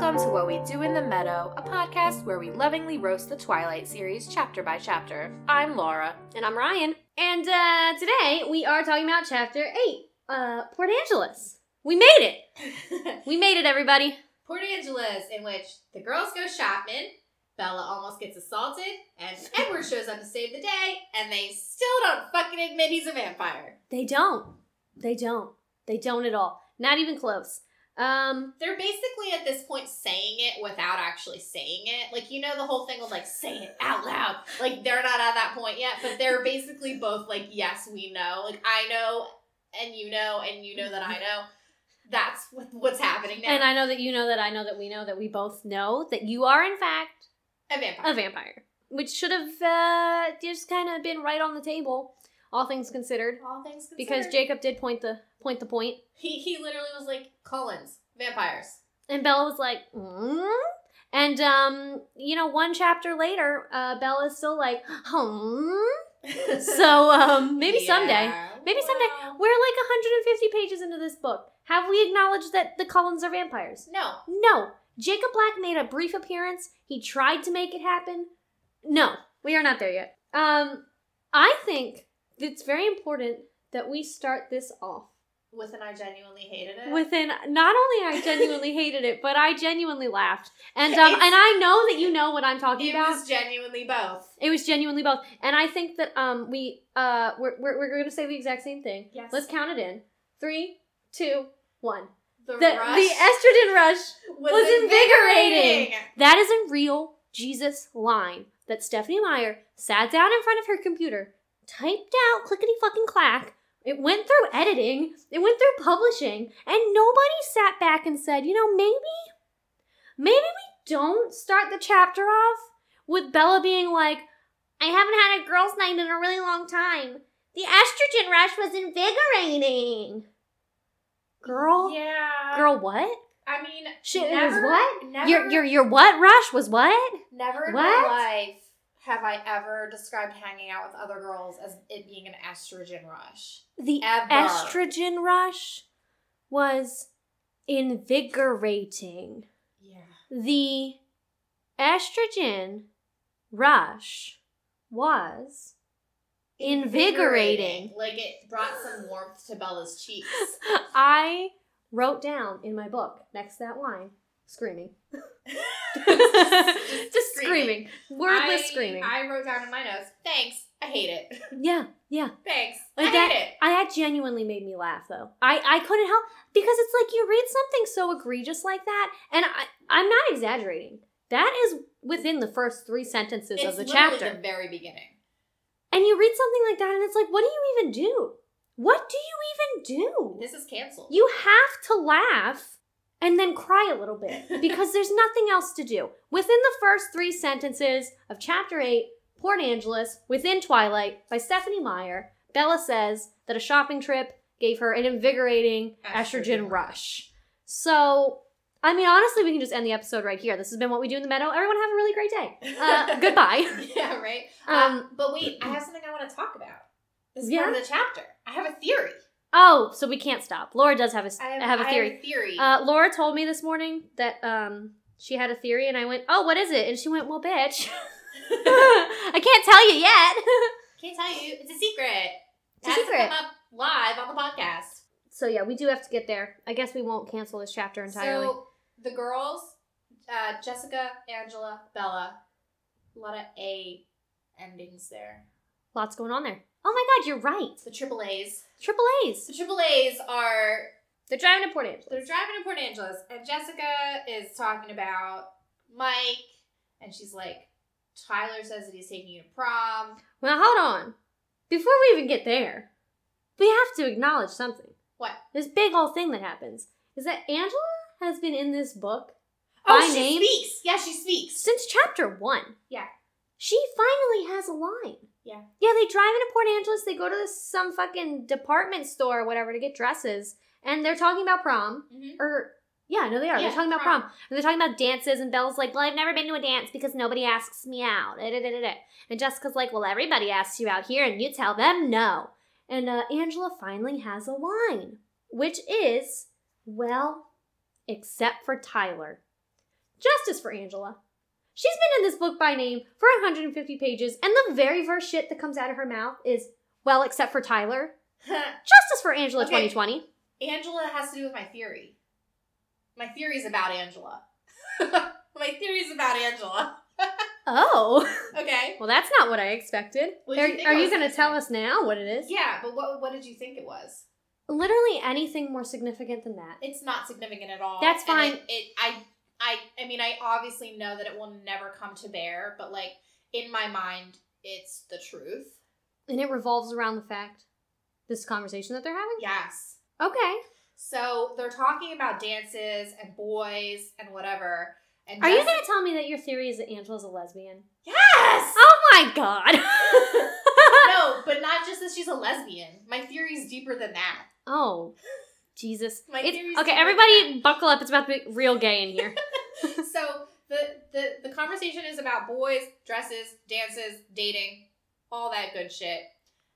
Welcome to What We Do in the Meadow, a podcast where we lovingly roast the Twilight series chapter by chapter. I'm Laura. And I'm Ryan. And uh, today we are talking about chapter 8, uh, Port Angeles. We made it! We made it, everybody. Port Angeles, in which the girls go shopping, Bella almost gets assaulted, and Edward shows up to save the day, and they still don't fucking admit he's a vampire. They don't. They don't. They don't at all. Not even close. Um, They're basically at this point saying it without actually saying it. Like, you know, the whole thing of like, say it out loud. Like, they're not at that point yet, but they're basically both like, yes, we know. Like, I know, and you know, and you know that I know. That's what, what's happening now. and I know that you know that I know that we know that we both know that you are, in fact, a vampire. a vampire. Which should have uh, just kind of been right on the table, all things considered. All things considered. Because Jacob did point the point the point. He, he literally was like, Cullens, vampires. And Bella was like, mm? And, um, you know, one chapter later, uh, is still like, hmm? So, um, maybe someday. Yeah, Maybe someday. We're like 150 pages into this book. Have we acknowledged that the Cullens are vampires? No. No. Jacob Black made a brief appearance. He tried to make it happen. No, we are not there yet. Um, I think it's very important that we start this off With an I genuinely hated it. within not only I genuinely hated it, but I genuinely laughed. And um, It's- and I know that you know what I'm talking it about. It was genuinely both. it was genuinely both. And I think that um we uh we're we're, we're gonna say the exact same thing. Yes. Let's count it in. Three, two, one. the, The, rush the estrogen rush was, was invigorating. invigorating. That is a real Jesus line that Stephenie Meyer sat down in front of her computer, typed out clickety fucking clack. It went through editing, it went through publishing, and nobody sat back and said, you know, maybe, maybe we don't start the chapter off with Bella being like, I haven't had a girls' night in a really long time. The estrogen rush was invigorating. Girl, Yeah. girl, what? I mean, Shit, it never, was what? Never, Your your your what rush was what? never in What? my life have I ever described hanging out with other girls as it being an estrogen rush. The Ever. estrogen rush was invigorating. Yeah. The estrogen rush was invigorating. Like it brought some warmth to Bella's cheeks. I wrote down in my book next to that line, screaming. Just screaming. Wordless I, screaming. I wrote down in my notes, thanks, I hate it. yeah, yeah. Thanks, Like I that- hate it. I that genuinely made me laugh though. I I couldn't help because it's like you read something so egregious like that, and I I'm not exaggerating. That is within the first three sentences It's of the chapter, the very beginning. and you read something like that, and it's like, what do you even do? What do you even do? This is canceled. You have to laugh and then cry a little bit because there's nothing else to do. Within the first three sentences of chapter 8, Port Angeles, within Twilight, by Stephenie Meyer, Bella says that a shopping trip gave her an invigorating estrogen, Estrogen rush. So, I mean, honestly, we can just end the episode right here. This has been What We Do in the Meadow. Everyone have a really great day. Uh, goodbye. yeah, right. Um, Um, but wait, I have something I want to talk about. This is part of the chapter. I have a theory. Oh, so we can't stop. Laura does have a, I have, have a theory. I have a theory. Uh, Laura told me this morning that um she had a theory, and I went, "Oh, what is it?" And she went, "Well, bitch, I can't tell you yet." Can't tell you. It's a secret. It's a secret. come up live on the podcast. so yeah, we do have to get there. I guess we won't cancel this chapter entirely. So the girls, uh, Jessica, Angela, Bella, a lot of A endings there. Lots going on there. Oh my God, you're right. The triple A's. Triple A's. The triple A's are They're driving to Port Angeles. they're driving to Port Angeles, and Jessica is talking about Mike, and she's like, Tyler says that he's taking you to prom. Well, hold on. Before we even get there, we have to acknowledge something. What? This big old thing that happens is that Angela has been in this book Oh, By she name? speaks. Yeah, she speaks. since chapter one. Yeah. She finally has a line. Yeah. Yeah, they drive into Port Angeles, they go to some fucking department store or whatever to get dresses, and they're talking about prom. Mhm. Or, yeah, no, they are. Yeah, they're talking about prom. prom. And they're talking about dances, and Belle's like, well, I've never been to a dance because nobody asks me out. And Jessica's like, well, everybody asks you out here, and you tell them no. And uh, Angela finally has a line, which is, well, except for Tyler. Justice for Angela. She's been in this book by name for 150 pages, and the very first shit that comes out of her mouth is, well, except for Tyler, Justice for Angela Okay. 2020. Angela has to do with my theory. My theory is about Angela. my theory is about Angela. Oh. Okay. Well, that's not what I expected. What are you you going to tell us now what it is? Yeah, but what what did you think it was? Literally anything more significant than that. It's not significant at all. That's and fine. It, it I I I mean I obviously know that it will never come to bear, but like in my mind, it's the truth. And it revolves around the fact this conversation that they're having? Yes. Okay. So they're talking about dances and boys and whatever. And Are you going to tell me that your theory is that Angela's a lesbian? Yes. Oh my god. no, but not just that she's a lesbian. My theory is deeper than that. oh. Jesus. My It's- okay, everybody buckle up. It's about to be real gay in here. so the, the the conversation is about boys, dresses, dances, dating, all that good shit.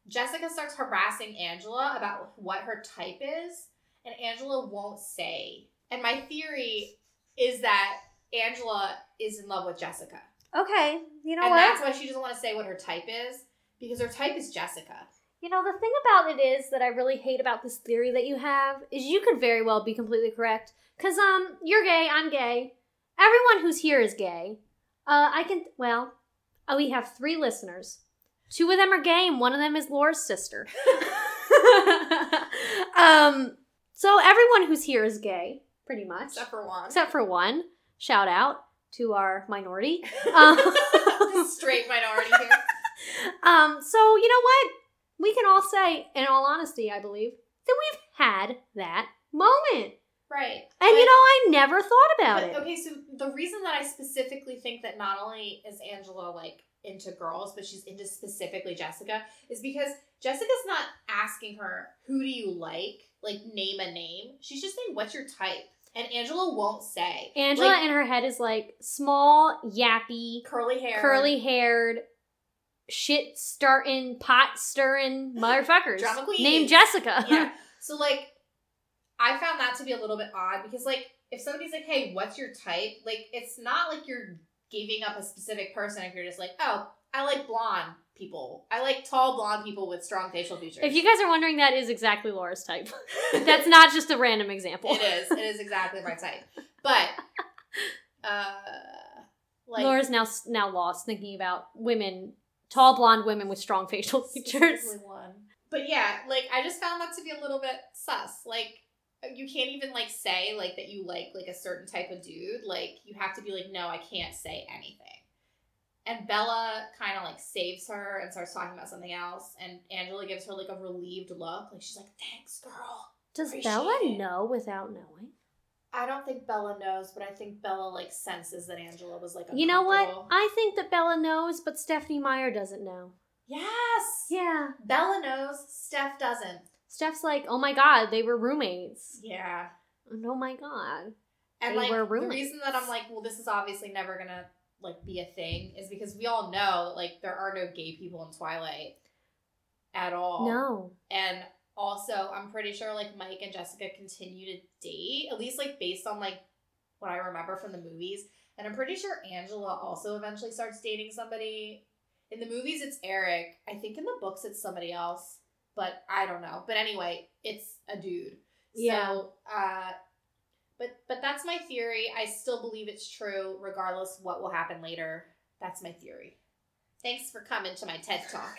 Jessica starts harassing Angela about what her type is, and Angela won't say. And my theory is that Angela is in love with Jessica. okay. You know and what? that's why she doesn't want to say what her type is, because her type is Jessica. You know, the thing about it is that I really hate about this theory that you have is you could very well be completely correct. Cause um, you're gay, I'm gay. Everyone who's here is gay. Uh, I can well, uh, we have three listeners. Two of them are gay, and one of them is Laura's sister. um, so everyone who's here is gay, pretty much, Except for one. except for one. Shout out to our minority. Um, Straight minority here. um, so you know what? We can all say, in all honesty, I believe, that we've had that moment. Right. And But- you know, I never thought about But, it. Okay, so the reason that I specifically think that not only is Angela like into girls, but she's into specifically Jessica, is because Jessica's not asking her, who do you like? Like, name a name. She's just saying, what's your type? And Angela won't say. Angela Like, in her head is like small, yappy, curly hair. curly haired, shit starting, pot stirring motherfuckers Drama queens. named Jessica. Yeah. So, like, I found that to be a little bit odd because, like, if somebody's like, hey, what's your type? Like, it's not like you're giving up a specific person if you're just like, oh, I like blonde people. I like tall blonde people with strong facial features. if you guys are wondering, that is exactly Laura's type. That's not just a random example. it is. It is exactly my type. But, uh, like, Laura's now now lost thinking about women, tall blonde women with strong facial features. one. But yeah, like, I just found that to be a little bit sus. Like, you can't even like say like that you like like a certain type of dude. Like, you have to be like, no, I can't say anything. And Bella kind of like saves her and starts talking about something else. And Angela gives her like a relieved look. Like she's like, "Thanks, girl." Does Appreciate Bella it. know without knowing? I don't think Bella knows, but I think Bella like senses that Angela was like. A You know what? I think that Bella knows, but Stephenie Meyer doesn't know. Yes. Yeah. Bella knows. Steph doesn't. Steph's like, oh my god, they were roommates. Yeah. And oh my god. And They like were the reason that I'm like, well, this is obviously never gonna like be a thing is because we all know like there are no gay people in Twilight at all. No. And also, I'm pretty sure like Mike and Jessica continue to date, at least like based on like what I remember from the movies. And I'm pretty sure Angela also eventually starts dating somebody. In the movies, it's Eric. I think in the books, it's somebody else, but I don't know. But anyway, it's a dude. Yeah. So, uh, but but that's my theory. I still believe it's true, regardless what will happen later. That's my theory. Thanks for coming to my TED talk.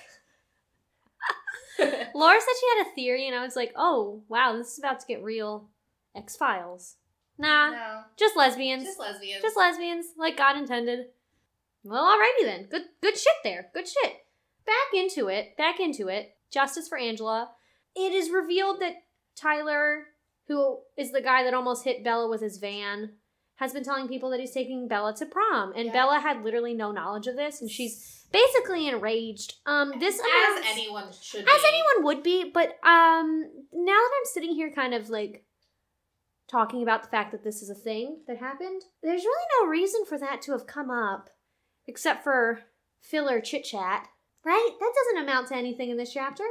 Laura said she had a theory, and I was like, oh, wow, this is about to get real. X Files. Nah, no, just lesbians. just lesbians. Just lesbians, like God intended. Well, alrighty then. Good good shit there. Good shit. Back into it. Back into it. Justice for Angela. It is revealed that Tyler, who is the guy that almost hit Bella with his van, has been telling people that he's taking Bella to prom. And Yeah. Bella had literally no knowledge of this, and she's basically enraged. Um this as anyone should. Be. As be. anyone would be but um now that i'm sitting here kind of like talking about the fact that this is a thing that happened there's really no reason for that to have come up except for filler chit chat right that doesn't amount to anything in this chapter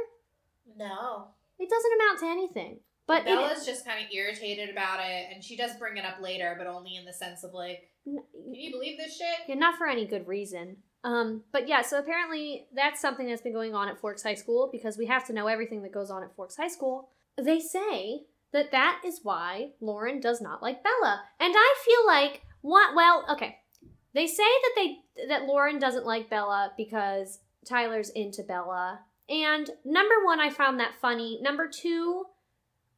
No. it doesn't amount to anything But it- Bella's just kind of irritated about it, and she does bring it up later, but only in the sense of like, can you believe this shit? Yeah, not for any good reason. Um, but yeah, so apparently that's something that's been going on at Forks High School because we have to know everything that goes on at Forks High School. They say that that is why Lauren does not like Bella, and I feel like what? Well, okay. They say that they that Lauren doesn't like Bella because Tyler's into Bella. And number one, I found that funny. Number two,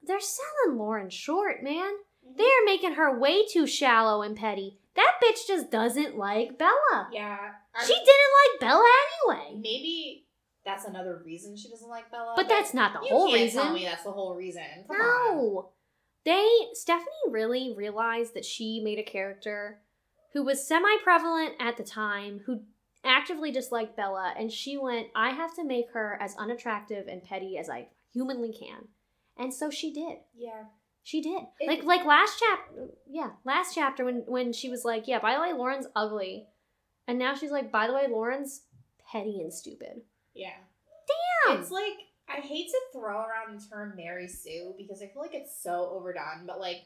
they're selling Lauren short, man. Mm-hmm. They are making her way too shallow and petty. That bitch just doesn't like Bella. Yeah, She didn't like Bella anyway. Maybe that's another reason she doesn't like Bella. But that's not the you whole can't reason. Tell me that's the whole reason. Come on. No. They Stephenie really realized that she made a character who was semi-prevalent at the time, who actively disliked Bella, and she went, I have to make her as unattractive and petty as I humanly can. And so she did. Yeah. She did. It- like like last chapter yeah, last chapter when when she was like, Yeah, by the way, Lauren's ugly. And now she's like, by the way, Lauren's petty and stupid. Yeah. Damn. It's like I hate to throw around the term Mary Sue because I feel like it's so overdone, but like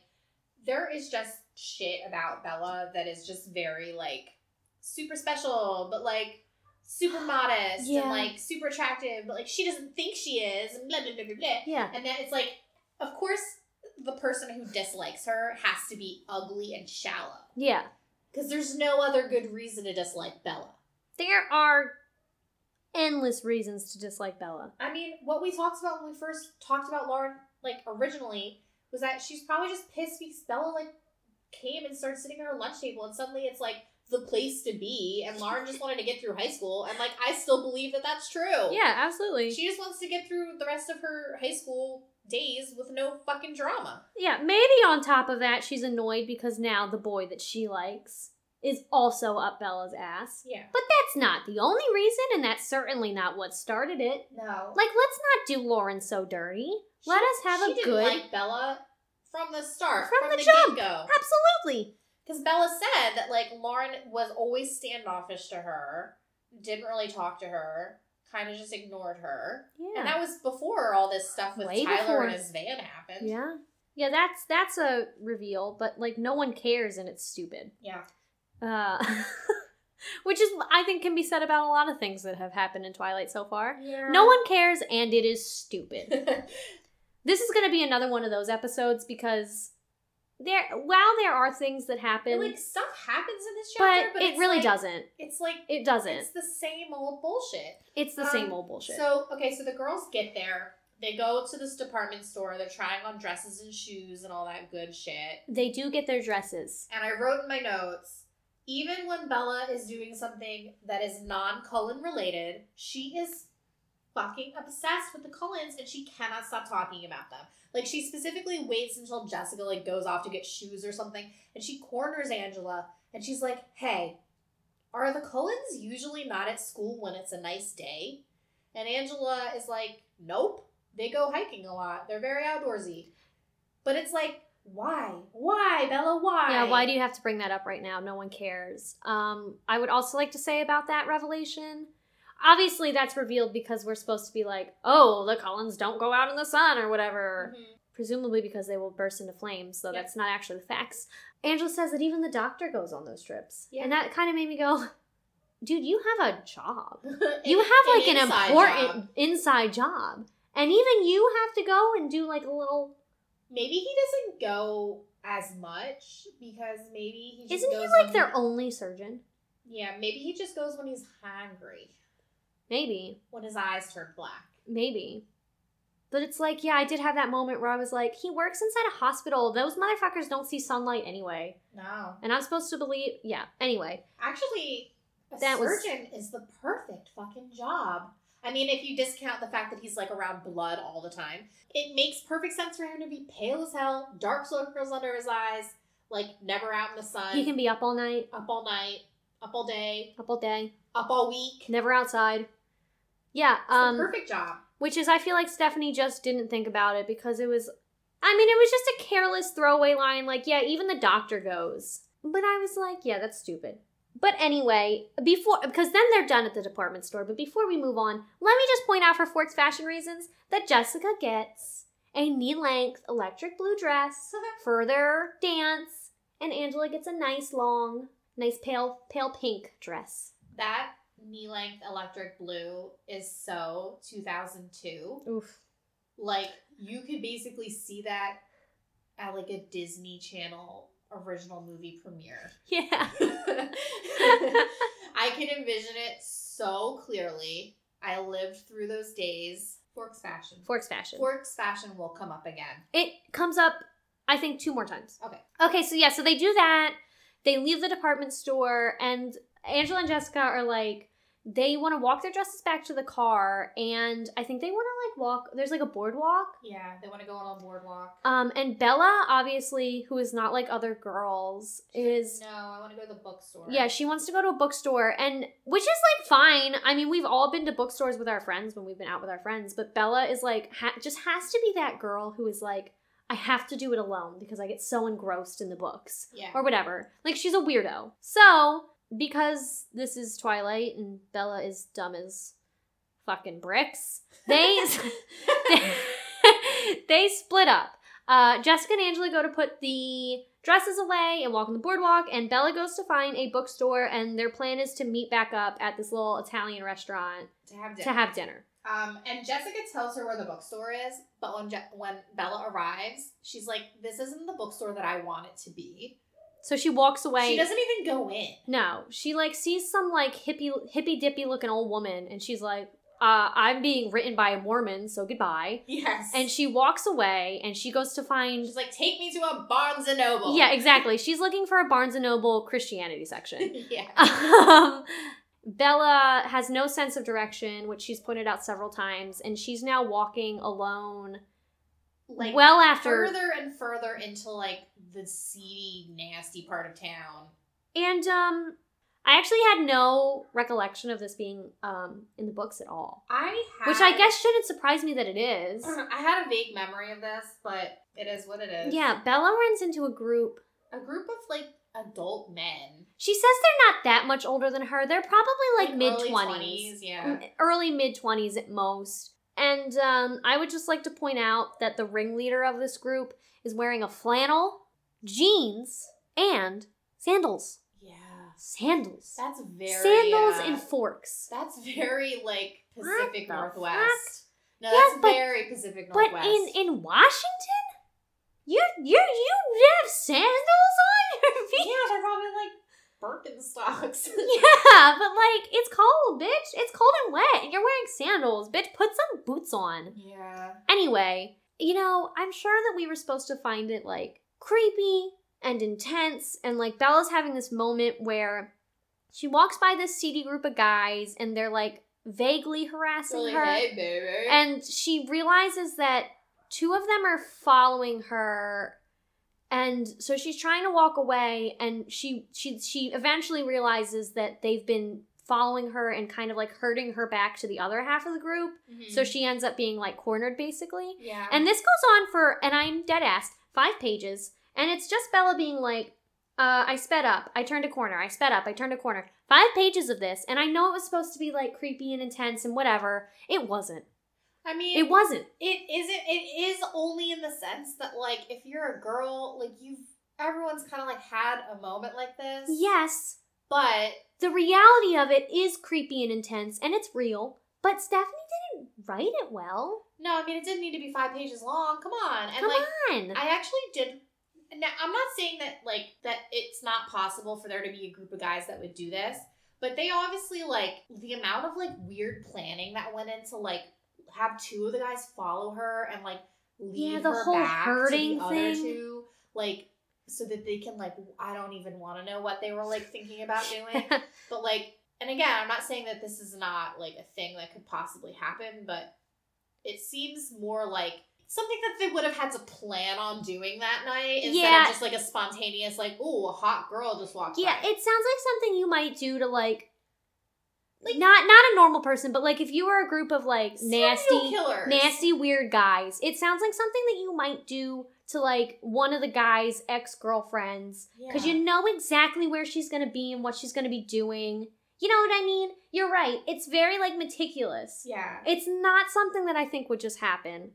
there is just shit about Bella that is just very like super special, but like super modest Yeah. and like super attractive, but like she doesn't think she is, and blah blah blah blah blah. Yeah. And then it's like, of course, the person who dislikes her has to be ugly and shallow Yeah. Because there's no other good reason to dislike Bella. There are endless reasons to dislike Bella. I mean, what we talked about when we first talked about Lauren, like originally, was that she's probably just pissed because Bella like came and started sitting at her lunch table, and suddenly it's like the place to be, and Lauren just wanted to get through high school, and like I still believe that that's true. Yeah, absolutely. she just wants to get through the rest of her high school days with no fucking drama. yeah, maybe on top of that, she's annoyed because now the boy that she likes is also up Bella's ass. Yeah. But that's not the only reason, and that's certainly not what started it. No. Like, let's not do Lauren so dirty. Let us have a good. like Bella from the start, From from, the the, jump. get go. Absolutely. Because Bella said that like Lauren was always standoffish to her, didn't really talk to her, kind of just ignored her, Yeah. and that was before all this stuff with Way Tyler and his van happened. yeah. Yeah, that's that's a reveal, but like no one cares and it's stupid. Yeah. Uh, which is I think can be said about a lot of things that have happened in Twilight so far. Yeah. No one cares and it is stupid. this is going to be another one of those episodes because there while there are things that happen, like stuff happens in this but, chapter, but, it really like- doesn't. It's like It doesn't. It's the same old bullshit. It's the Um, same old bullshit. So okay, so the girls get there. They go to this department store. They're trying on dresses and shoes and all that good shit. they do get their dresses. And I wrote in my notes, even when Bella is doing something that is non Cullen related, she is fucking obsessed with the Cullens and she cannot stop talking about them. Like she specifically waits until Jessica like goes off to get shoes or something and she corners Angela and she's like, Hey, are the Cullens usually not at school when it's a nice day? And Angela is like, Nope. They go hiking a lot. They're very outdoorsy. But it's like, why? Why, Bella? Why? Yeah, why do you have to bring that up right now? No one cares. Um, I would also like to say about that revelation. Obviously, that's revealed because we're supposed to be like, oh, the Cullens don't go out in the sun or whatever. Mhm. Presumably because they will burst into flames, though Yep. that's not actually the facts. Angela says that even the doctor goes on those trips. Yeah. And that kind of made me go, dude, you have a job. An- You have like an, inside important job. inside job. And even you have to go and do like a little. Maybe he doesn't go as much because maybe he just Isn't he like their only surgeon? Yeah, maybe he just goes when he's hungry, Maybe. when his eyes turn black. Maybe. But it's like, yeah, I did have that moment where I was like, he works inside a hospital. Those motherfuckers don't see sunlight anyway. No, And I'm supposed to believe, yeah. Anyway, actually, a That was- surgeon is the perfect fucking job. I mean, if you discount the fact that he's like around blood all the time, it makes perfect sense for him to be pale as hell, dark circles under his eyes, like never out in the sun, he can be up all night, up all night, up all day, up all day, up all week. never outside. Yeah, um, perfect job. which is, I feel like Stephenie just didn't think about it because it was, I mean, it was just a careless throwaway line, like, yeah, even the doctor goes. But I was like, yeah, that's stupid. But anyway, before because then they're done at the department store. But before we move on, let me just point out for Forks fashion reasons that Jessica gets a knee length electric blue dress for their dance, and Angela gets a nice long, nice pale pale pink dress. That knee length electric blue is so 2002. Oof. Like you could basically see that at like a Disney Channel original movie premiere. Yeah. I can envision it so clearly. I lived through those days. Forks fashion. Forks fashion. Forks fashion will come up again. It comes up, I think, two more times. Okay. Okay, so yeah, so they do that. They leave the department store, and Angela and Jessica are like, they want to walk their dresses back to the car, and I think they want to like walk. There's like a boardwalk. Yeah, they want to go on a boardwalk. Um, and Bella, obviously, who is not like other girls, is No, I want to go to the bookstore. yeah, she wants to go to a bookstore, and which is like fine. I mean, we've all been to bookstores with our friends when we've been out with our friends, but Bella is like ha- just has to be that girl who is like, I have to do it alone because I get so engrossed in the books Yeah. or whatever. Like she's a weirdo. So because this is Twilight and Bella is dumb as fucking bricks, they they split up. Uh, Jessica and Angela go to put the dresses away and walk on the boardwalk, and Bella goes to find a bookstore, and their plan is to meet back up at this little Italian restaurant to have dinner. to have dinner. Um, and Jessica tells her where the bookstore is, but when Je- when Bella arrives, she's like, "This isn't the bookstore that I want it to be." So she walks away. She doesn't even go in. No, she like sees some like hippie hippy dippy looking old woman, and she's like, uh, "I'm being written by a Mormon, so goodbye." Yes. And she walks away, and she goes to find. she's like, "Take me to a Barnes and Noble." Yeah, exactly. She's looking for a Barnes and Noble Christianity section. yeah. um, Bella has no sense of direction, which she's pointed out several times, and she's now walking alone. Like well after, further and further into like the seedy, nasty part of town. and um, I actually had no recollection of this being um in the books at all. I had, Which I guess shouldn't surprise me that it is. I had a vague memory of this, but it is what it is. Yeah, Bella runs into a group. a group of like adult men, She says they're not that much older than her. They're probably like, Like, mid twenties, 20s, yeah. early mid twenties at most. And um, I would just like to point out that the ringleader of this group is wearing a flannel, jeans, and sandals. Yeah, Sandals. that's very sandals uh, and forks. That's very like Pacific Northwest. No, Yeah, that's but- very Pacific Northwest. But in in Washington, you you you have sandals on your feet. yeah, they're probably like Birkenstocks. Yeah, but like it's cold, bitch. It's cold and wet, and you're wearing sandals, bitch. Put some boots on. yeah. Anyway, you know, I'm sure that we were supposed to find it like creepy and intense, and like Bella's having this moment where she walks by this seedy group of guys, and they're like vaguely harassing Really, her, hey, baby. and she realizes that two of them are following her and so she's trying to walk away and she she she eventually realizes that they've been following her and kind of like hurting her back to the other half of the group Mhm. so she ends up being like cornered basically yeah. and this goes on for and i'm dead ass five pages and it's just bella being like uh, I sped up. I turned a corner. I sped up. I turned a corner. Five pages of this, and I know it was supposed to be like creepy and intense and whatever. It wasn't. I mean, It wasn't. It isn't. It is only in the sense that, like, if you're a girl, like you've everyone's kind of like had a moment like this. Yes, but the reality of it is creepy and intense, and it's real. But Stephenie didn't write it well. No, I mean, it didn't need to be five pages long. Come on, and Come like, on. I actually did. Now, I'm not saying that like that it's not possible for there to be a group of guys that would do this, but they obviously like the amount of like weird planning that went into like have two of the guys follow her and like leave Yeah, the her whole back hurting to the other two, like so that they can like I don't even want to know what they were like thinking about doing, but like and again I'm not saying that this is not like a thing that could possibly happen, but it seems more like something that they would have had to plan on doing that night instead Yeah. of just like a spontaneous like oh a hot girl just walked yeah, by. it sounds like something you might do to like, Like- not not a normal person, but like if you were a group of like nasty, killers. nasty, weird guys. It sounds like something that you might do to like one of the guy's ex girlfriends because Yeah. you know exactly where she's gonna be and what she's gonna be doing. You know what I mean? You're right. It's very like meticulous. Yeah. It's not something that I think would just happen.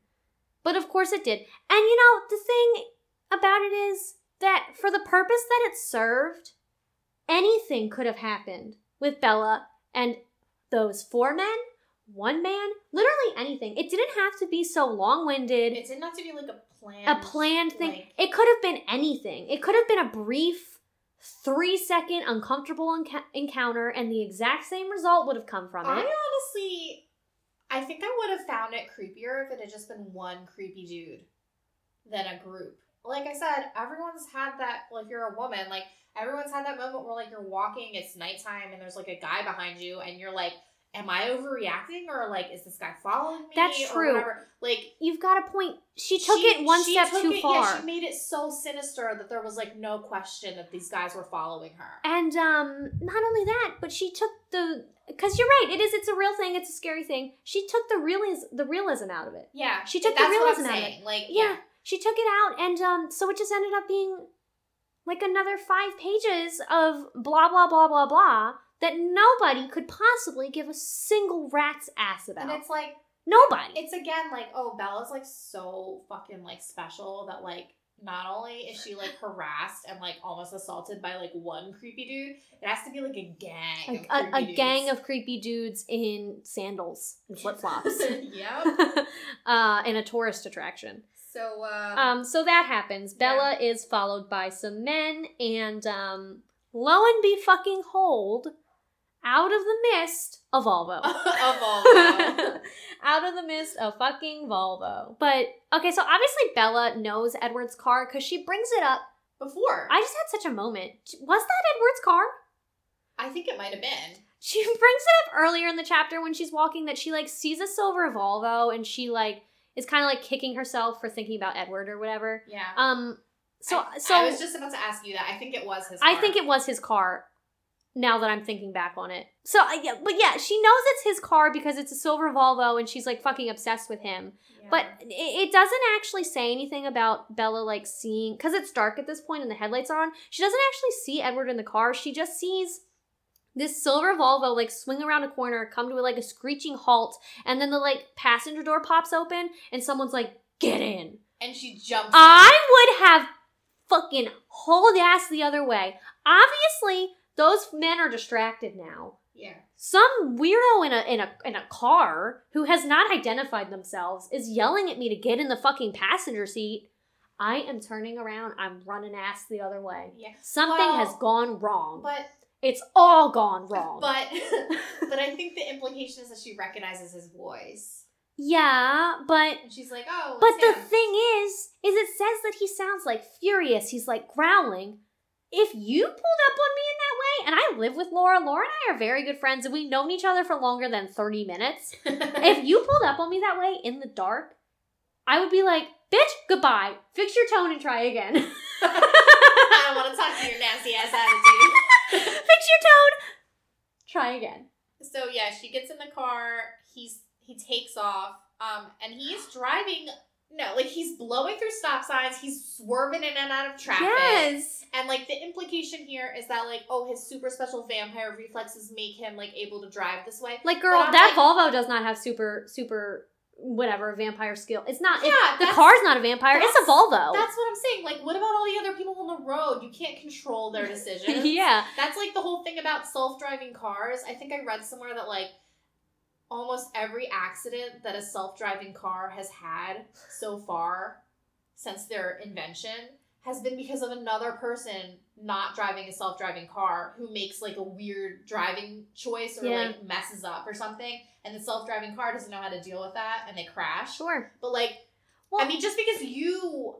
But of course it did. And you know, the thing about it is that for the purpose that it served, anything could have happened with Bella and those four men, one man, literally anything. It didn't have to be so long winded, It didn't have to be like a planned a planned thing. like- it could have been anything. It could have been a brief, three second uncomfortable enca- encounter, and the exact same result would have come from it. I honestly, I think I would have found it creepier if it had just been one creepy dude than a group. Like I said, everyone's had that. like, you're a woman, like everyone's had that moment where like you're walking, it's nighttime, and there's like a guy behind you, and you're like, "Am I overreacting, or like is this guy following me?" That's or true. Like You've got a point. She took it one step too it- far. Yeah, she made it so sinister that there was like no question that these guys were following her. And um, not only that, but she took the because you're right. It is. It's a real thing. It's a scary thing. She took the realism, the realism out of it. Yeah, She took the that's what realism out of saying. Like, Yeah, yeah. she took it out, and um, so it just ended up being like another five pages of blah blah blah blah blah that nobody could possibly give a single rat's ass about. and it's like nobody. it's again like oh bella's like so fucking like special that like not only is she like harassed and like almost assaulted by like one creepy dude it has to be like a gang a, creepy a gang of creepy dudes in sandals and flip flops, yep uh, in a tourist attraction. so uh Um, so that happens. Bella is followed by some men, and um, lo and be fucking hold, out of the mist, a Volvo. of Volvo. out of the mist, a fucking Volvo. But okay, so obviously Bella knows Edward's car because she brings it up. before I just had such a moment. Was that Edward's car? I think it might have been She brings it up earlier in the chapter when she's walking that she like sees a silver Volvo and she like is kind of like kicking herself for thinking about Edward or whatever. yeah Um, so I, so I was just about to ask you that I think it was his I think it was his car. Now that I'm thinking back on it, so I, yeah, but yeah, she knows it's his car because it's a silver Volvo, and she's like fucking obsessed with him. Yeah. But it, it doesn't actually say anything about Bella like seeing because it's dark at this point and the headlights are on. She doesn't actually see Edward in the car. She just sees this silver Volvo like swing around a corner, come to like a screeching halt, and then the like passenger door pops open, and someone's like, "Get in." and she jumps in. I would have fucking hauled ass the other way. Obviously, those men are distracted now. yeah Some weirdo in a in a in a car who has not identified themselves is yelling at me to get in the fucking passenger seat. I am turning around. I'm running ass the other way. yeah Something Well, has gone wrong. but it's all gone wrong. But but I think the implication is that she recognizes his voice. yeah, but And she's like, oh, But it's the thing is, is it says that he sounds like furious. He's like growling. If you pulled up on me in that way, and I live with Laura, Laura and I are very good friends, and we've known each other for longer than 30 minutes. if you pulled up on me that way in the dark, I would be like, bitch, goodbye. Fix your tone and try again. I don't want to talk to your nasty ass attitude. Fix your tone. Try again. So yeah, she gets in the car. He's he takes off. Um, and he's driving. No, like he's blowing through stop signs. He's swerving in and out of traffic. Yes. And like the implication here is that like oh his super special vampire reflexes make him like able to drive this way. Like, girl, that like- Volvo does not have super, super, whatever, vampire skill. It's not. Yeah, the car's not a vampire. It's a Volvo. That's what I'm saying. Like what about all the other people on the road? You can't control their decisions. yeah. That's like the whole thing about self-driving cars. I think I read somewhere that like almost every accident that a self-driving car has had so far since their invention has been because of another person not driving a self-driving car who makes like a weird driving choice or Yeah. like messes up or something and the self-driving car doesn't know how to deal with that and they crash. Sure. But like Well- I mean just because you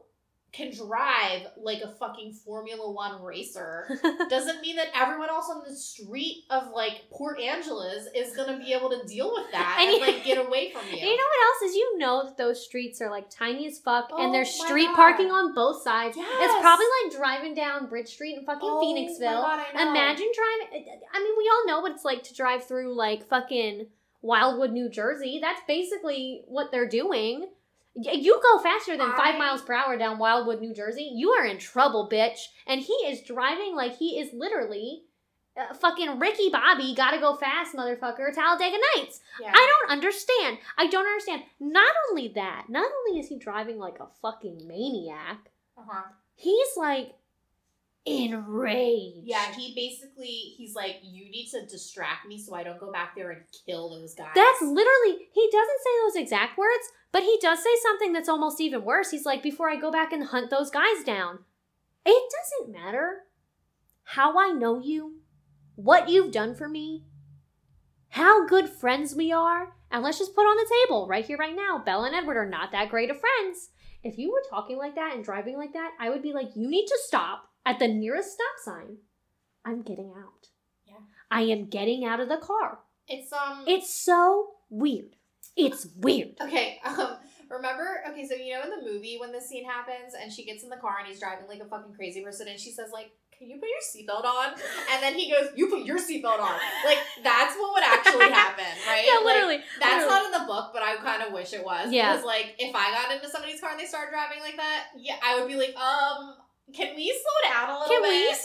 can drive like a fucking Formula 1 racer doesn't mean that everyone else on the street of like Port Angeles is gonna be able to deal with that And and, like get away from you. You know what else is? You know that those streets are like tiny as fuck, Oh and there's street God. parking on both sides. It's probably like driving down Bridge Street in fucking Oh Phoenixville. God. Imagine driving. Uh, uh, I mean, we all know what it's like to drive through like fucking Wildwood, New Jersey. That's basically what they're doing. You go faster than five I- miles per hour down Wildwood, New Jersey, you are in trouble, bitch. And he is driving like he is literally uh, fucking Ricky Bobby, gotta go fast, motherfucker, Talladega Nights. Yeah. I don't understand. I don't understand. Not only that, not only is he driving like a fucking maniac, uh-huh. he's like enraged. Yeah, he basically he's like, you need to distract me so I don't go back there and kill those guys. That's literally, he doesn't say those exact words, but he does say something that's almost even worse. He's like, before I go back and hunt those guys down, it doesn't matter how I know you, what you've done for me, how good friends we are, and let's just put on the table right here, right now. Bella and Edward are not that great of friends. If you were talking like that and driving like that, I would be like, you need to stop at the nearest stop sign. I'm getting out. Yeah. I am getting out of the car. it's um It's so weird. It's weird. Okay, um, remember? Okay, so you know in the movie when this scene happens and she gets in the car and he's driving like a fucking crazy person and she says like, "Can you put your seatbelt on?" And then he goes, "You put your seatbelt on." Like that's what would actually happen, right? Yeah, Like, literally. that's literally. not in the book, but I kind of wish it was. Yeah. Because like if I got into somebody's car and they started driving like that, yeah, I would be like, um. Can we slow down a little Can bit, we please?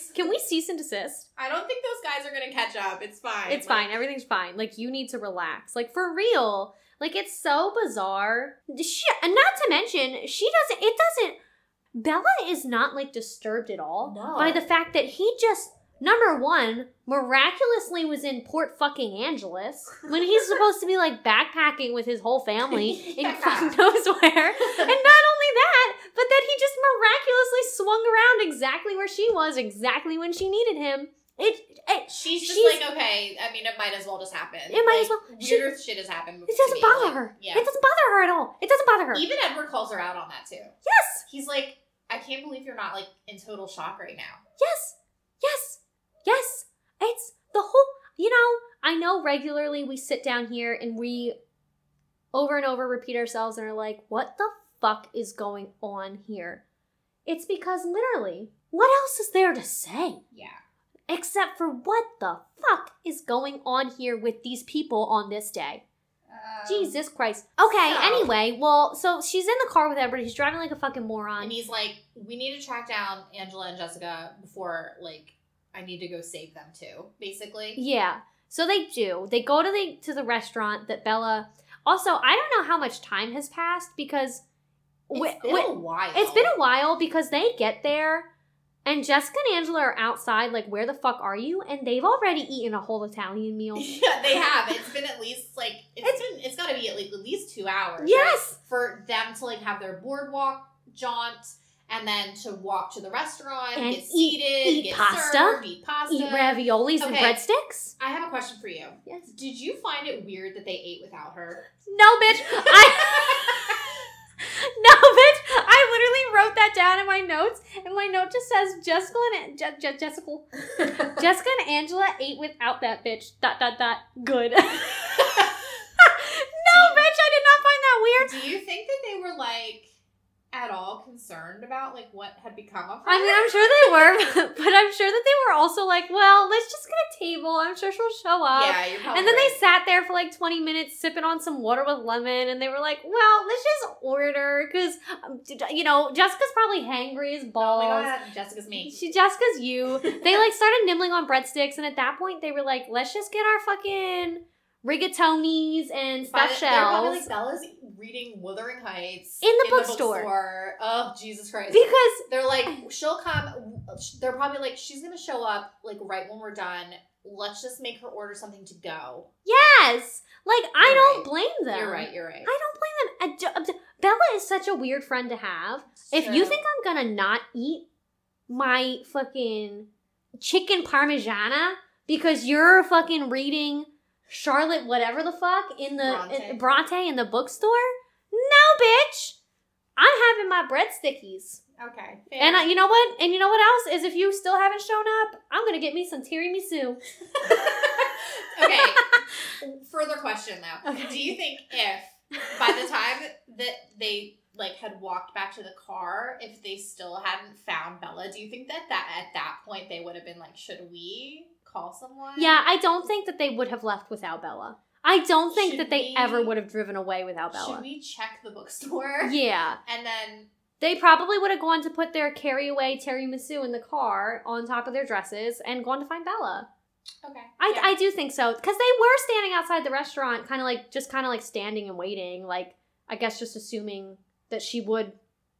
cease? Can we cease and desist? I don't think those guys are gonna catch up. It's fine. It's Like, fine. Everything's fine. Like you need to relax. Like for real. Like it's so bizarre. She, and not to mention, she doesn't. It doesn't. Bella is not like disturbed at all No. by the fact that he just number one miraculously was in Port fucking Angeles when he's supposed to be like backpacking with his whole family in Yeah. fucking knows where. And not only that, but that he just miraculously swung around exactly where she was, exactly when she needed him. It, it She's just She's- like, okay, I mean, it might as well just happen. It might Like, as well- she- shit has happened. It doesn't bother like, her. Yeah. It doesn't bother her at all. It doesn't bother her. Even Edward calls her out on that too. yes, He's like, I can't believe you're not like in total shock right now. yes, yes, yes. It's the whole. You know, I know regularly we sit down here and we over and over repeat ourselves and are like, what the fuck is going on here? It's because literally, what else is there to say? Yeah. Except for what the fuck is going on here with these people on this day? Um, Jesus Christ. Okay, so- anyway, well, so she's in the car with Edward. He's driving like a fucking moron. And he's like, we need to track down Angela and Jessica before like I need to go save them too. Basically. Yeah. So they do. They go to the to the restaurant that Bella. Also, I don't know how much time has passed because It's been a while. it's been a while because they get there and Jessica and Angela are outside like where the fuck are you? And they've already eaten a whole Italian meal. Yeah, they have. It's been at least like it's been. It's got to be at like at least two hours. right? Yes. for them to like have their boardwalk jaunt and then to walk to the restaurant, And get eat- seated, eat get pasta, served, eat pasta. Eat raviolis and Okay. breadsticks? I have a question for you. Yes. Did you find it weird that they ate without her? No, bitch. I No, bitch. I literally wrote that down in my notes, and my note just says Jessica and Je- Je- Jessica Jessica and Angela ate without that bitch. Dot dot dot. Good. no, bitch. I did not find that weird. Do you think that they were like at all concerned about like what had become of her? I mean, I'm sure they were, but I'm sure that they were also like, well, let's just get a table. I'm sure she'll show up. yeah, you're probably And then right. they sat there for like 20 minutes sipping on some water with lemon, and they were like, well, let's just order, because, um, you know, Jessica's probably hangry as Oh my balls. god, Jessica's me. She Jessica's you. They like started nibbling on breadsticks, and at that point they were like, let's just get our fucking rigatonis and stuffed the- They're probably like Bella's reading Wuthering Heights In the bookstore. bookstore. Oh Jesus Christ! because They're like, she'll come. They're probably like, she's gonna show up like right when we're done. Let's just make her order something to go. yes, like I You're don't right. blame them. You're right. You're right. I don't blame them. I ju- Bella is such a weird friend to have. If you think I'm gonna not eat my fucking chicken parmigiana because you're fucking reading Charlotte whatever the fuck in the Bronte. in, Bronte in the bookstore, no bitch. I'm having my breadstickies. okay, And I, you know what? And you know what else is if you still haven't shown up, I'm gonna get me some tiramisu. okay. Further question though. Okay. Do you think if by the time that they like had walked back to the car, if they still hadn't found Bella, do you think that that at that point they would have been like, should we call someone? Yeah, I don't think that they would have left without Bella. I don't think Should that they we- ever would have driven away without Bella. Should we check the bookstore? Yeah. And then They probably would have gone to put their carry away tiramisu in the car on top of their dresses and gone to find Bella. Okay. I, yeah. I do think so because they were standing outside the restaurant, kind of like just kind of like standing and waiting, like I guess just assuming that she would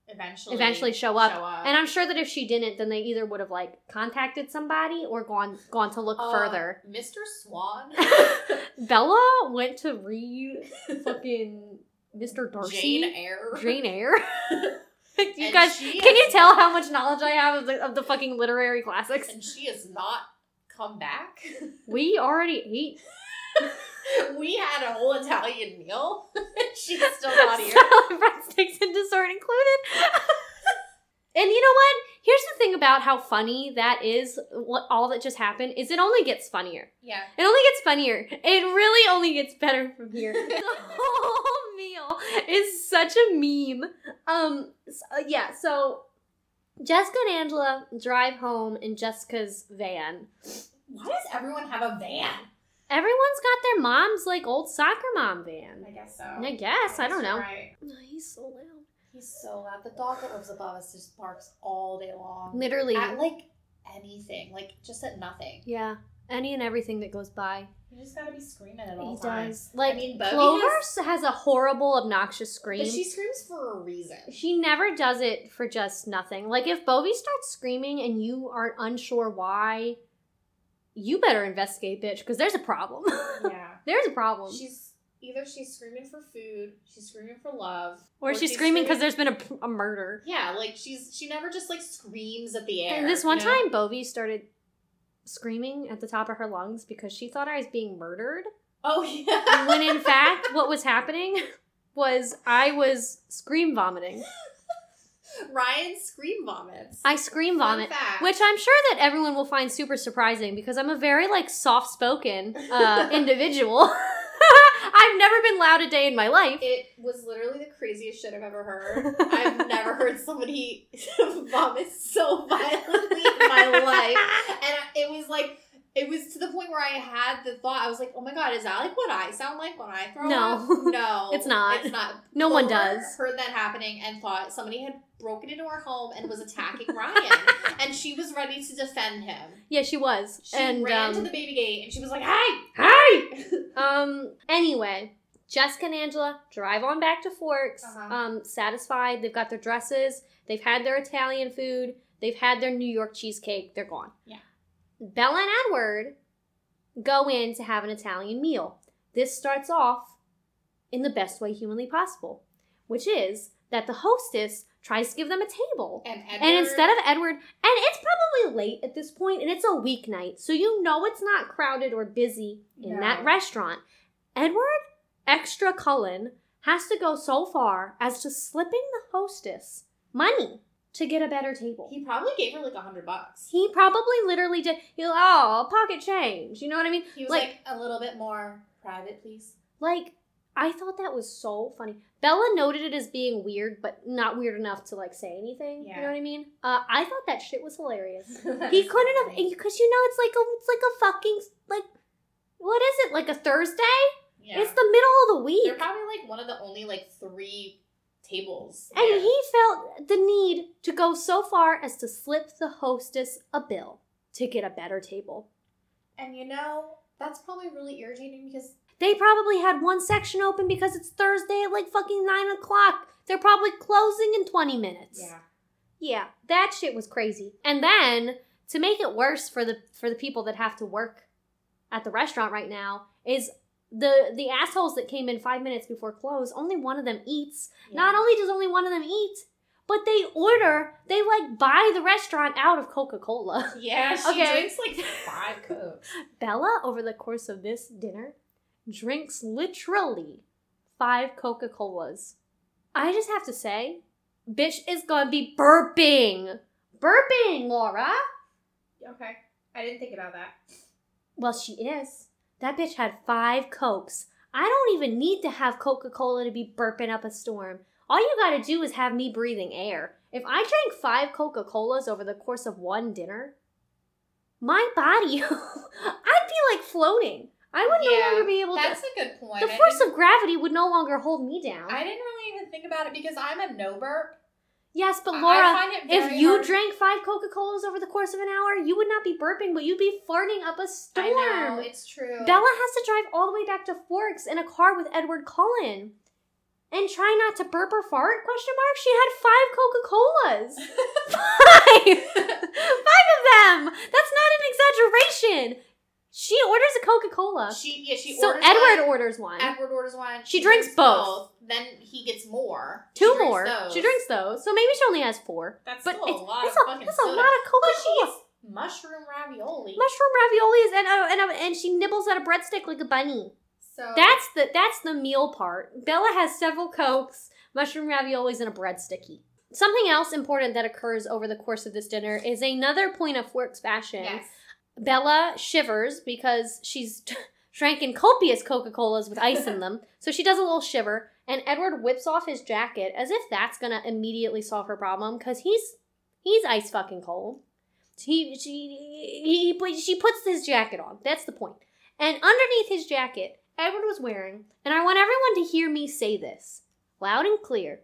eventually eventually show up. show up. And I'm sure that if she didn't, then they either would have like contacted somebody or gone gone to look Uh, further. Mr. Swan. Bella went to read fucking Mr. Darcy, Jane Eyre. Jane Eyre. you And guys, can you tell how much knowledge I have of the, of the fucking literary classics? And she has not come back. We already ate. we had a whole Italian meal. She's still not here. Salad, breadsticks, and dessert included. and you know what? Here's the thing about how funny that is. What all that just happened is it only gets funnier. Yeah. It only gets funnier. It really only gets better from here. the whole meal is such a meme. Um, s- uh, yeah. So Jessica and Angela drive home in Jessica's van. Why does everyone have a van? Everyone's got their mom's like old soccer mom van. I guess so. I guess I don't you're know. Right. He's so loud. He's so loud. The dog that lives above us just barks all day long. Literally. At like anything, like just at nothing. Yeah. Any and everything that goes by. You just gotta be screaming at all He times. does. Like mean, Bobby Clover has- has, a horrible, obnoxious scream. But she screams for a reason. She never does it for just nothing. Like if Bovie starts screaming and you aren't unsure why, you better investigate, bitch, because there's a problem. Yeah. there's a problem. She's either she's screaming for food, she's screaming for love, or, she's, screaming because there's been a, a murder. Yeah, like she's she never just like screams at the air. And this one you know? time, Bovie started screaming at the top of her lungs because she thought I was being murdered. Oh yeah. when in fact, what was happening was I was scream vomiting. Ryan scream vomits. I scream vomit. Which I'm sure that everyone will find super surprising because I'm a very like soft spoken uh, individual. I've never been loud a day in my life. It was literally the craziest shit I've ever heard. I've never heard somebody vomit so violently in my life. And it was like, it was to the point where I had the thought, I was like, oh my god, is that like what I sound like when I throw No. up? No. It's not. It's not. No one does. Heard that happening and thought somebody had broken into our home and was attacking Ryan. and she was ready to defend him. Yeah, she was. She and ran um, to the baby gate and she was like, hey! Hi. um. Anyway, Jessica and Angela drive on back to Forks. Uh-huh. Um, satisfied. They've got their dresses. They've had their Italian food. They've had their New York cheesecake. They're gone. Yeah. Bella and Edward go in to have an Italian meal. This starts off in the best way humanly possible, which is that the hostess tries to give them a table. And, And instead of Edward, and it's probably late at this point, and it's a weeknight, so you know it's not crowded or busy in No. that restaurant. Edward, extra Cullen, has to go so far as to slipping the hostess money to get a better table. He probably gave her like a hundred bucks. He probably literally did. He's like, oh, pocket change. You know what I mean? He was Like- like, a little bit more private, please. Like, I thought that was so funny. Bella noted it as being weird, but not weird enough to like say anything. Yeah. You know what I mean? Uh, I thought that shit was hilarious. He couldn't have because you know it's like a it's like a fucking like what is it like a Thursday? Yeah. It's the middle of the week, They're probably like one of the only like three tables. and there. he felt the need to go so far as to slip the hostess a bill to get a better table. and you know that's probably really irritating because They probably had one section open because it's Thursday at like fucking nine o'clock. They're probably closing in twenty minutes. Yeah, Yeah, that shit was crazy. And then to make it worse for the for the people that have to work at the restaurant right now is the the assholes that came in 5 minutes before close, only one of them eats. Not only does only one of them eat, but they order, they like buy the restaurant out of Coca-Cola. yeah, she Okay. drinks like five cokes. Bella over the course of this dinner drinks literally 5 Coca-Colas. I just have to say, bitch is to be burping. Burping, Laura. Okay, I didn't think about that. Well, she is. That bitch had five Cokes. I don't even need to have Coca Cola to be burping up a storm. All you gotta do is have me breathing air. If I drank five Coca Colas over the course of one dinner, my body, I'd be like floating. I would Yeah, no longer be able That's to. That's a good point. The I force of gravity would no longer hold me down. I didn't really even think about it because I'm a no burp. Yes, but Laura, I find it if you hard- drank five Coca Colas over the course of an hour, you would not be burping, but you'd be farting up a storm. I know it's true. Bella has to drive all the way back to Forks in a car with Edward Cullen. And try not to burp or fart? Question mark. She had five Coca Colas. five, five of them. That's not an exaggeration. She orders a Coca Cola. she yeah she So orders Edward one. orders one. Edward orders one. She drinks both. Then he gets more. Two She more. those. She drinks those. So maybe she only has four. That's But still a lot that's of a, fucking that's a lot of Coca But Cola. she's mushroom ravioli. Mushroom raviolis and uh, and uh, and she nibbles at a breadstick like a bunny. so That's the that's the meal part. Bella has several cokes, mushroom raviolis, and a breadsticky. Something else important that occurs over the course of this dinner is another point of Forks fashion. yes. Bella shivers because she's drinking copious Coca Colas with ice in them, so she does a little shiver. And Edward whips off his jacket as if that's gonna immediately solve her problem because he's he's ice fucking cold. He she he, he she puts his jacket on. That's the point. And underneath his jacket, Edward was wearing, and I want everyone to hear me say this loud and clear,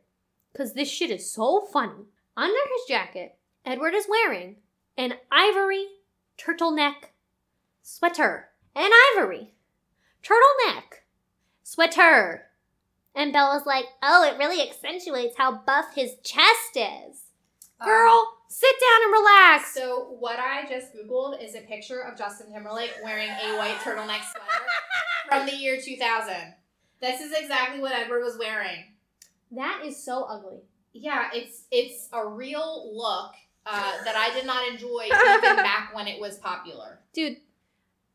because this shit is so funny. Under his jacket, Edward is wearing an ivory turtleneck sweater. and ivory turtleneck sweater. And Bella's like, oh, it really accentuates how buff his chest is. Girl, sit down and relax. Um, So what I just googled is a picture of Justin Timberlake wearing a white turtleneck sweater from the year 2000. This is exactly what Edward was wearing. that is so ugly. Yeah, it's it's a real look uh, that I did not enjoy even back when it was popular. Dude,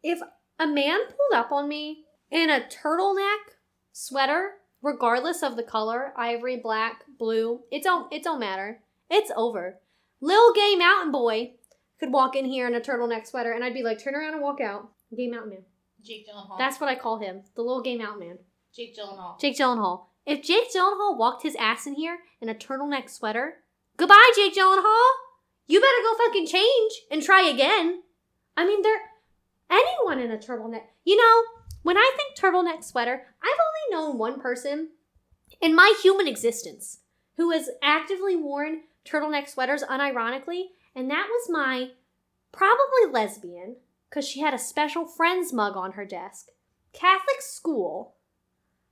if a man pulled up on me in a turtleneck sweater, regardless of the color, ivory, black, blue, it don't it don't matter. It's over. Lil gay mountain boy could walk in here in a turtleneck sweater and I'd be like, turn around and walk out. Gay mountain man. Jake Gyllenhaal. That's what I call him. The little gay mountain man. Jake Gyllenhaal. Jake Gyllenhaal. If Jake Gyllenhaal walked his ass in here in a turtleneck sweater, goodbye, Jake Gyllenhaal. You better go fucking change and try again. I mean, there anyone in a turtleneck. You know, when I think turtleneck sweater, I've only known one person in my human existence who has actively worn turtleneck sweaters unironically, and that was my probably lesbian because she had a special friends mug on her desk. Catholic school.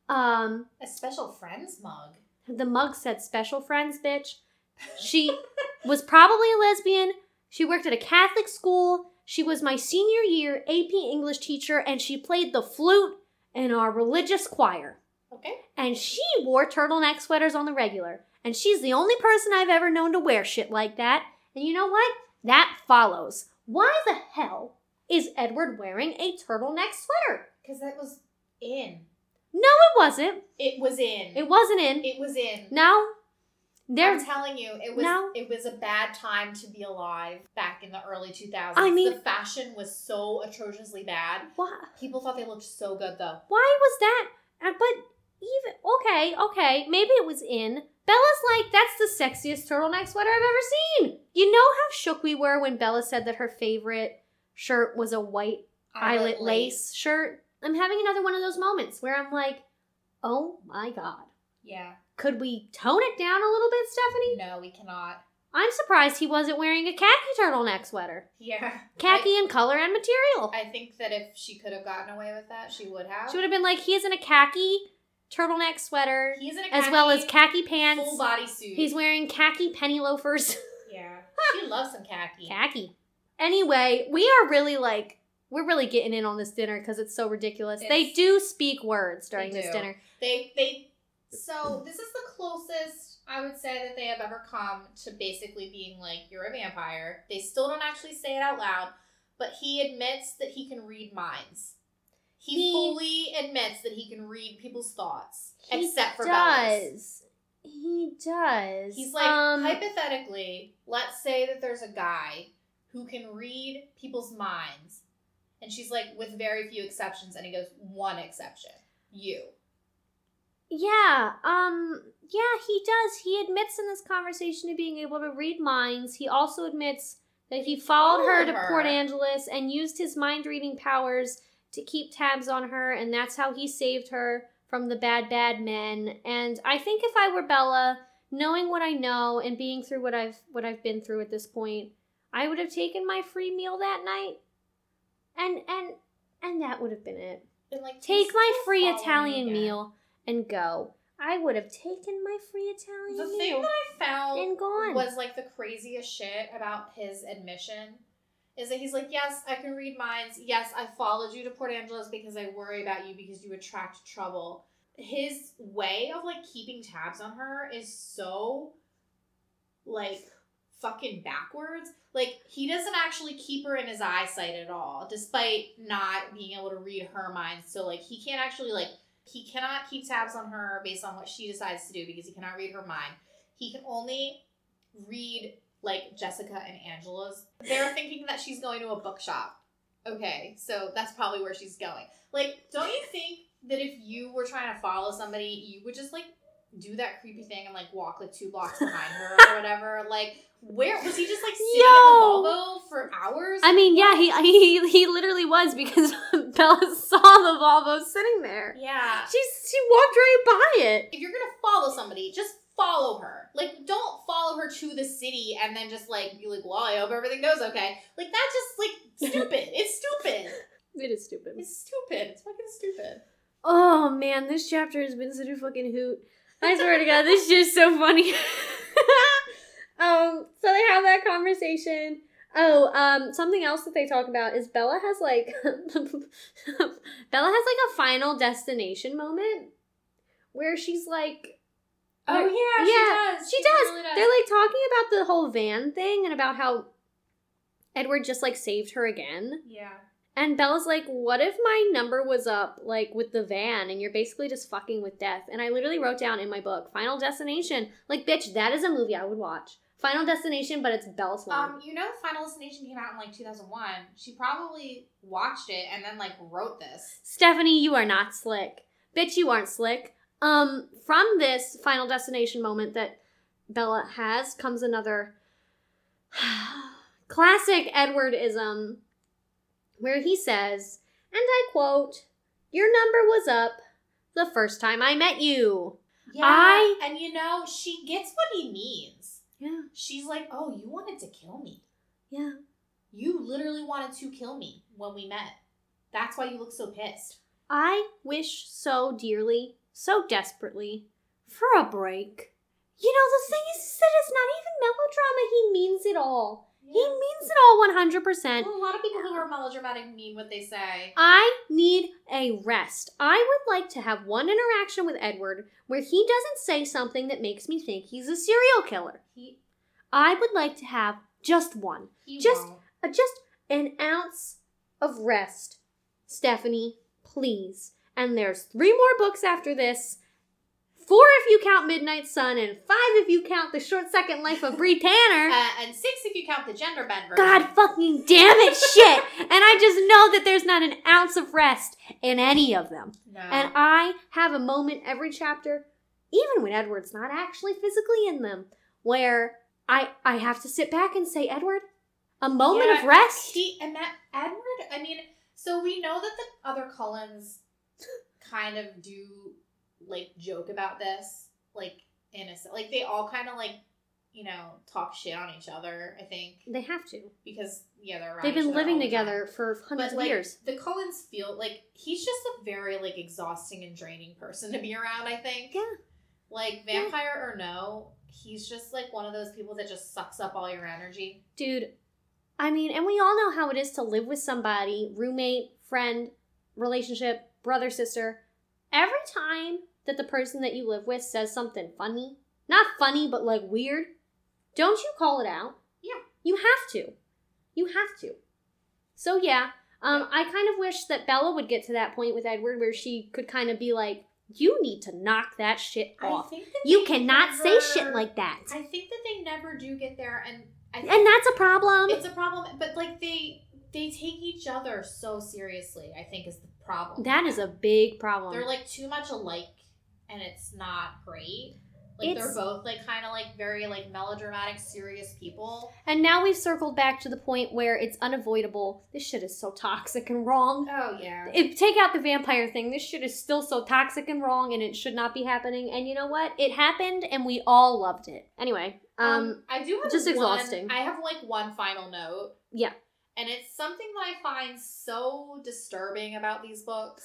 Um, A special friends mug. the mug said special friends, bitch. She was probably a lesbian. She worked at a Catholic school. She was my senior year AP English teacher, and she played the flute in our religious choir. Okay. And she wore turtleneck sweaters on the regular. And she's the only person I've ever known to wear shit like that. And you know what? That follows. Why the hell is Edward wearing a turtleneck sweater? Because that was in. No, it wasn't. It was in. It wasn't in. It was in. No. There's I'm telling you, it was No. it was a bad time to be alive back in the early 2000s. I mean- the fashion was so atrociously bad. why, People thought they looked so good though. why was that? Uh, but even okay, okay, maybe it was in. Bella's like, that's the sexiest turtleneck sweater I've ever seen. You know how shook we were when Bella said that her favorite shirt was a white eyelet lace shirt? I'm having another one of those moments where I'm like, oh my god. Yeah. Could we tone it down a little bit, Stephenie? No, we cannot. I'm surprised he wasn't wearing a khaki turtleneck sweater. Yeah. Khaki in color and material. I, I think that if she could have gotten away with that, she would have. She would have been like, he's in a khaki turtleneck sweater, He's in a as well as khaki khaki pants. full body suit. He's wearing khaki penny loafers. yeah. She loves some khaki. khaki. Anyway, we are really like, we're really getting in on this dinner because it's so ridiculous. they do speak words during this dinner. They they so this is the closest I would say that they have ever come to basically being like you're a vampire. They still don't actually say it out loud, but he admits that he can read minds. He, He- fully admits that he can read people's thoughts, except for Bella's. does. He does. He's like um, hypothetically, let's say that there's a guy who can read people's minds, and she's like with very few exceptions, and he goes one exception, you. Yeah, um, yeah, he does. He admits in this conversation to being able to read minds. He also admits that he followed her to her. Port Angeles and used his mind reading powers to keep tabs on her, and that's how he saved her from the bad, bad men. And I think if I were Bella, knowing what I know and being through what I've what I've been through at this point, I would have taken my free meal that night. And and and that would have been it. And, like, Take my free Italian meal and go. I would have taken my free Italian The thing that I found and gone. was like the craziest shit about his admission is that he's like, Yes, I can read minds. Yes, I followed you to Port Angeles because I worry about you because you attract trouble. His way of like keeping tabs on her is so like fucking backwards. Like he doesn't actually keep her in his eyesight at all, despite not being able to read her mind. So like he can't actually like he cannot keep tabs on her based on what she decides to do because he cannot read her mind. He can only read like Jessica and Angela's. They're thinking that she's going to a bookshop. Okay, so that's probably where she's going. Like, don't you think that if you were trying to follow somebody, you would just like do that creepy thing and like walk like two blocks behind her or whatever? Like, where was he just like sitting Yo! in the Volvo for hours? I mean, yeah, he he he literally was because Bella saw the Volvo sitting there. yeah. She's she walked right by it. if you're gonna follow somebody, just follow her. Like, don't follow her to the city and then just like be like, "Well, I hope everything goes okay." Like that's just like stupid. it's stupid. It is stupid. It's stupid. It's fucking stupid. Oh man, this chapter has been such a fucking hoot. I swear to God, this is just so funny. Um, so they have that conversation. Oh, um, something else that they talk about is Bella has like Bella has like a final destination moment where she's like Oh yeah, Yeah, she does. she does. really They're like talking about the whole van thing and about how Edward just like saved her again. yeah. And Bella's like, what if my number was up, like, with the van, and you're basically just fucking with death? And I literally wrote down in my book, Final Destination. Like, bitch, that is a movie I would watch. Final Destination, but it's Bella Swan. Um, you know, Final Destination came out in like 2001. She probably watched it and then like wrote this. Stephenie, you are not slick. Bitch, you aren't slick. Um, from this Final Destination moment that Bella has comes another classic Edwardism where he says, and I quote, Your number was up the first time I met you. I- and you know, she gets what he means. Yeah, She's like, "Oh, you wanted to kill me. yeah. You literally wanted to kill me when we met. That's why you look so pissed." I wish so dearly, so desperately, for a break. You know, the thing is that it's not even melodrama. He means it all. He means it all 100%. Well, a lot of people who are melodramatic mean what they say. I need a rest. I would like to have one interaction with Edward where he doesn't say something that makes me think he's a serial killer. He, I would like to have just one. he Just- won't. Uh, just an ounce of rest. Stephenie, please. And there's three more books after this. Four if you count Midnight Sun, and five if you count The Short Second Life of Bree Tanner. Uh, and six if you count the gender bend version. God fucking damn it, shit! And I just know that there's not an ounce of rest in any of them. No. And I have a moment every chapter, even when Edward's not actually physically in them, where I I have to sit back and say, Edward, a moment Yeah, of rest. He and that Edward. I mean, so we know that the other Cullens kind of do like joke about this, like innocent. Like they all kind of like you know talk shit on each other. I think they have to. because yeah, they're around They've been living the time. together for hundreds But like of years. the Cullens feel like he's just a very like exhausting and draining person to be around. I think. Yeah. Like vampire or no, he's just like one of those people that just sucks up all your energy. Dude, I mean, and we all know how it is to live with somebody, roommate, friend, relationship, brother, sister. Every time that the person that you live with says something funny, not funny, but like weird, don't you call it out? Yeah. You have to. You have to. So yeah, um, I kind of wish that Bella would get to that point with Edward where she could kind of be like, you need to knock that shit off. think that You cannot say shit like that. I think that they never do get there, and I think And that's a problem. it's a problem. But like they they take each other so seriously. I think is the problem. That is a big problem. They're like too much alike, and it's not great. Like It's- they're both like kind of like very like melodramatic, serious people. And now we've circled back to the point where it's unavoidable. This shit is so toxic and wrong. Oh yeah. If take out the vampire thing, this shit is still so toxic and wrong, and it should not be happening. And you know what? It happened, and we all loved it. Anyway, um, I do have just one- exhausting. I have like one final note. Yeah. And it's something that I find so disturbing about these books.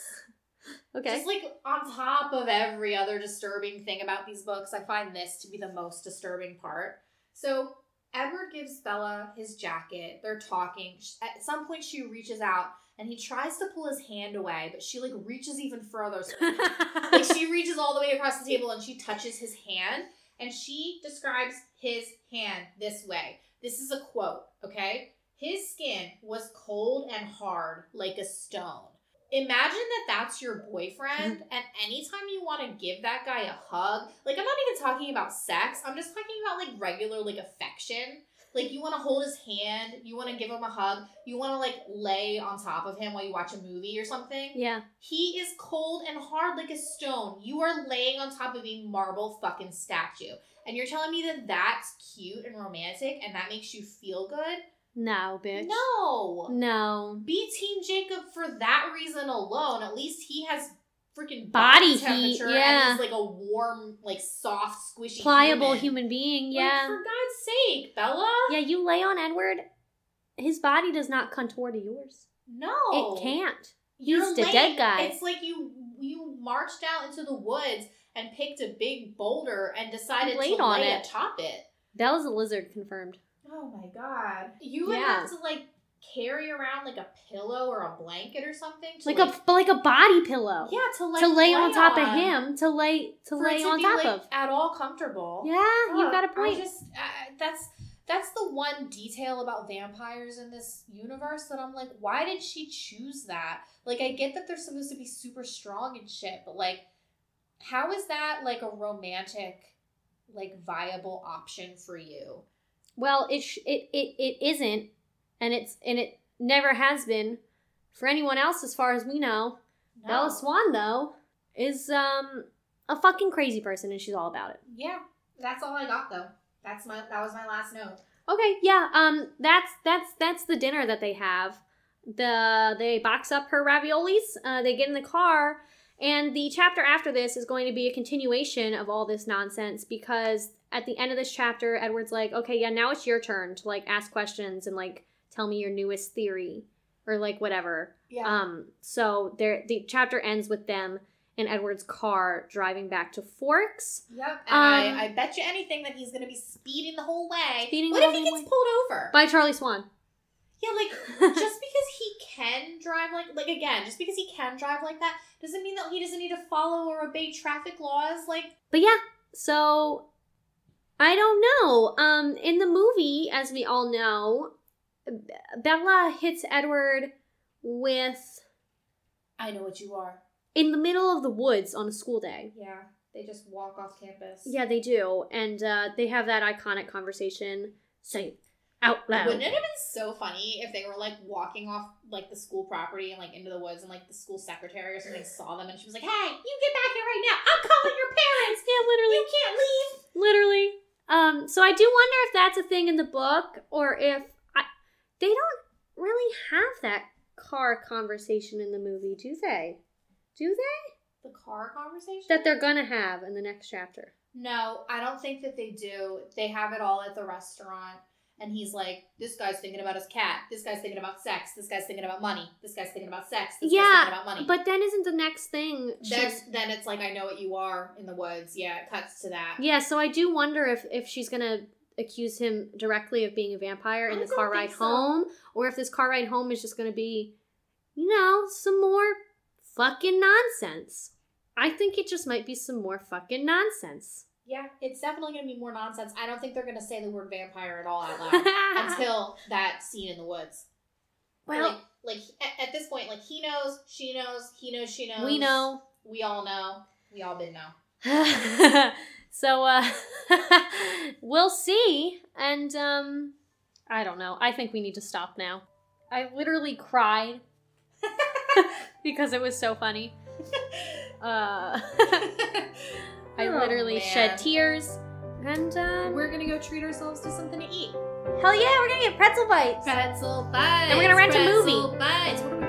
Okay, Just like on top of every other disturbing thing about these books, I find this to be the most disturbing part. So Edward gives Bella his jacket. They're talking. At some point, she reaches out and he tries to pull his hand away, but she like reaches even further. So like she reaches all the way across the table and she touches his hand and she describes his hand this way. This is a quote, okay? His skin was cold and hard like a stone. Imagine that that's your boyfriend mm-hmm. and anytime you want to give that guy a hug, like I'm not even talking about sex, I'm just talking about like regular like affection. Like you want to hold his hand, you want to give him a hug, you want to like lay on top of him while you watch a movie or something. yeah, He is cold and hard like a stone. You are laying on top of a marble fucking statue. And you're telling me that that's cute and romantic and that makes you feel good? No, bitch, No. no. Be Team Jacob for that reason alone. At least he has freaking Body body, heat, temperature yeah. and is like a warm, like soft, squishy, Pliable human. human being, Like, yeah, for God's sake, Bella. yeah. You lay on Edward, his body does not contour to yours. No, It can't. You're He's late. dead guy. It's like you you marched out into the woods and picked a big boulder and decided to lay on it. atop it. Bella's a lizard, confirmed. Oh my god! You would Yeah. have to like carry around like a pillow or a blanket or something. To, Like, a like a body pillow. yeah to like to lay on top of him, to lay to For lay to on be, top like, of. at all comfortable. Yeah, you Ugh, got a point. just uh, that's that's the one detail about vampires in this universe that I'm like, why did she choose that? Like, I get that they're supposed to be super strong and shit, but like, how is that like a romantic, like viable option for you? Well, it sh- it it it isn't, and it's and it never has been for anyone else as far as we know. No. Bella Swan though is um a fucking crazy person, and she's all about it. Yeah, that's all I got though. That's my that was my last note. Okay, yeah, um, that's that's that's the dinner that they have. The they box up her raviolis. Uh, they get in the car, and the chapter after this is going to be a continuation of all this nonsense because at the end of this chapter, Edward's like, "Okay, yeah, now it's your turn to like ask questions and like tell me your newest theory or like whatever." Yeah. Um, so there, the chapter ends with them in Edward's car driving back to Forks. Yep. And Um, I, I bet you anything that he's gonna be speeding the whole way. Speeding what if he gets way. pulled over? by Charlie Swan. Yeah, like just because he can drive like like again, just because he can drive like that doesn't mean that he doesn't need to follow or obey traffic laws. Like But yeah, so I don't know. Um, in the movie, as we all know, Bella hits Edward with I know what you are. in the middle of the woods on a school day. Yeah, they just walk off campus. Yeah, they do, and uh, they have that iconic conversation. Say out loud. Wouldn't it have been so funny if they were like walking off like the school property and like into the woods and like the school secretary or something saw them and she was like, "Hey, you get back here right now! I'm calling your parents. Yeah, literally. You can't leave." Literally. Um, so I do wonder if that's a thing in the book or if I, they don't really have that car conversation in the movie, do they? Do they? The car conversation That they're gonna have in the next chapter. No, I don't think that they do. They have it all at the restaurant. And he's like, this guy's thinking about his cat. This guy's thinking about sex. This guy's thinking about money. This guy's thinking about sex. This Yeah, guy's thinking about money. But then isn't the next thing then, it's like, I know what you are in the woods. Yeah, it cuts to that. Yeah, so I do wonder if if she's gonna accuse him directly of being a vampire in I the car ride so. home, or if this car ride home is just gonna be, you know, some more fucking nonsense. I think it just might be some more fucking nonsense. Yeah, it's definitely going to be more nonsense. I don't think they're going to say the word vampire at all out loud until that scene in the woods. well, like, like at, at this point, like he knows, she knows, he knows, she knows. we know. We all know. We all been know. so uh we'll see and um I don't know. I think we need to stop now. I literally cried because it was so funny. Uh I Oh, literally man. shed tears. And um, We're gonna go treat ourselves to something to eat. hell yeah, we're gonna get pretzel bites. Pretzel bites. And we're gonna rent a movie. Bites. What are we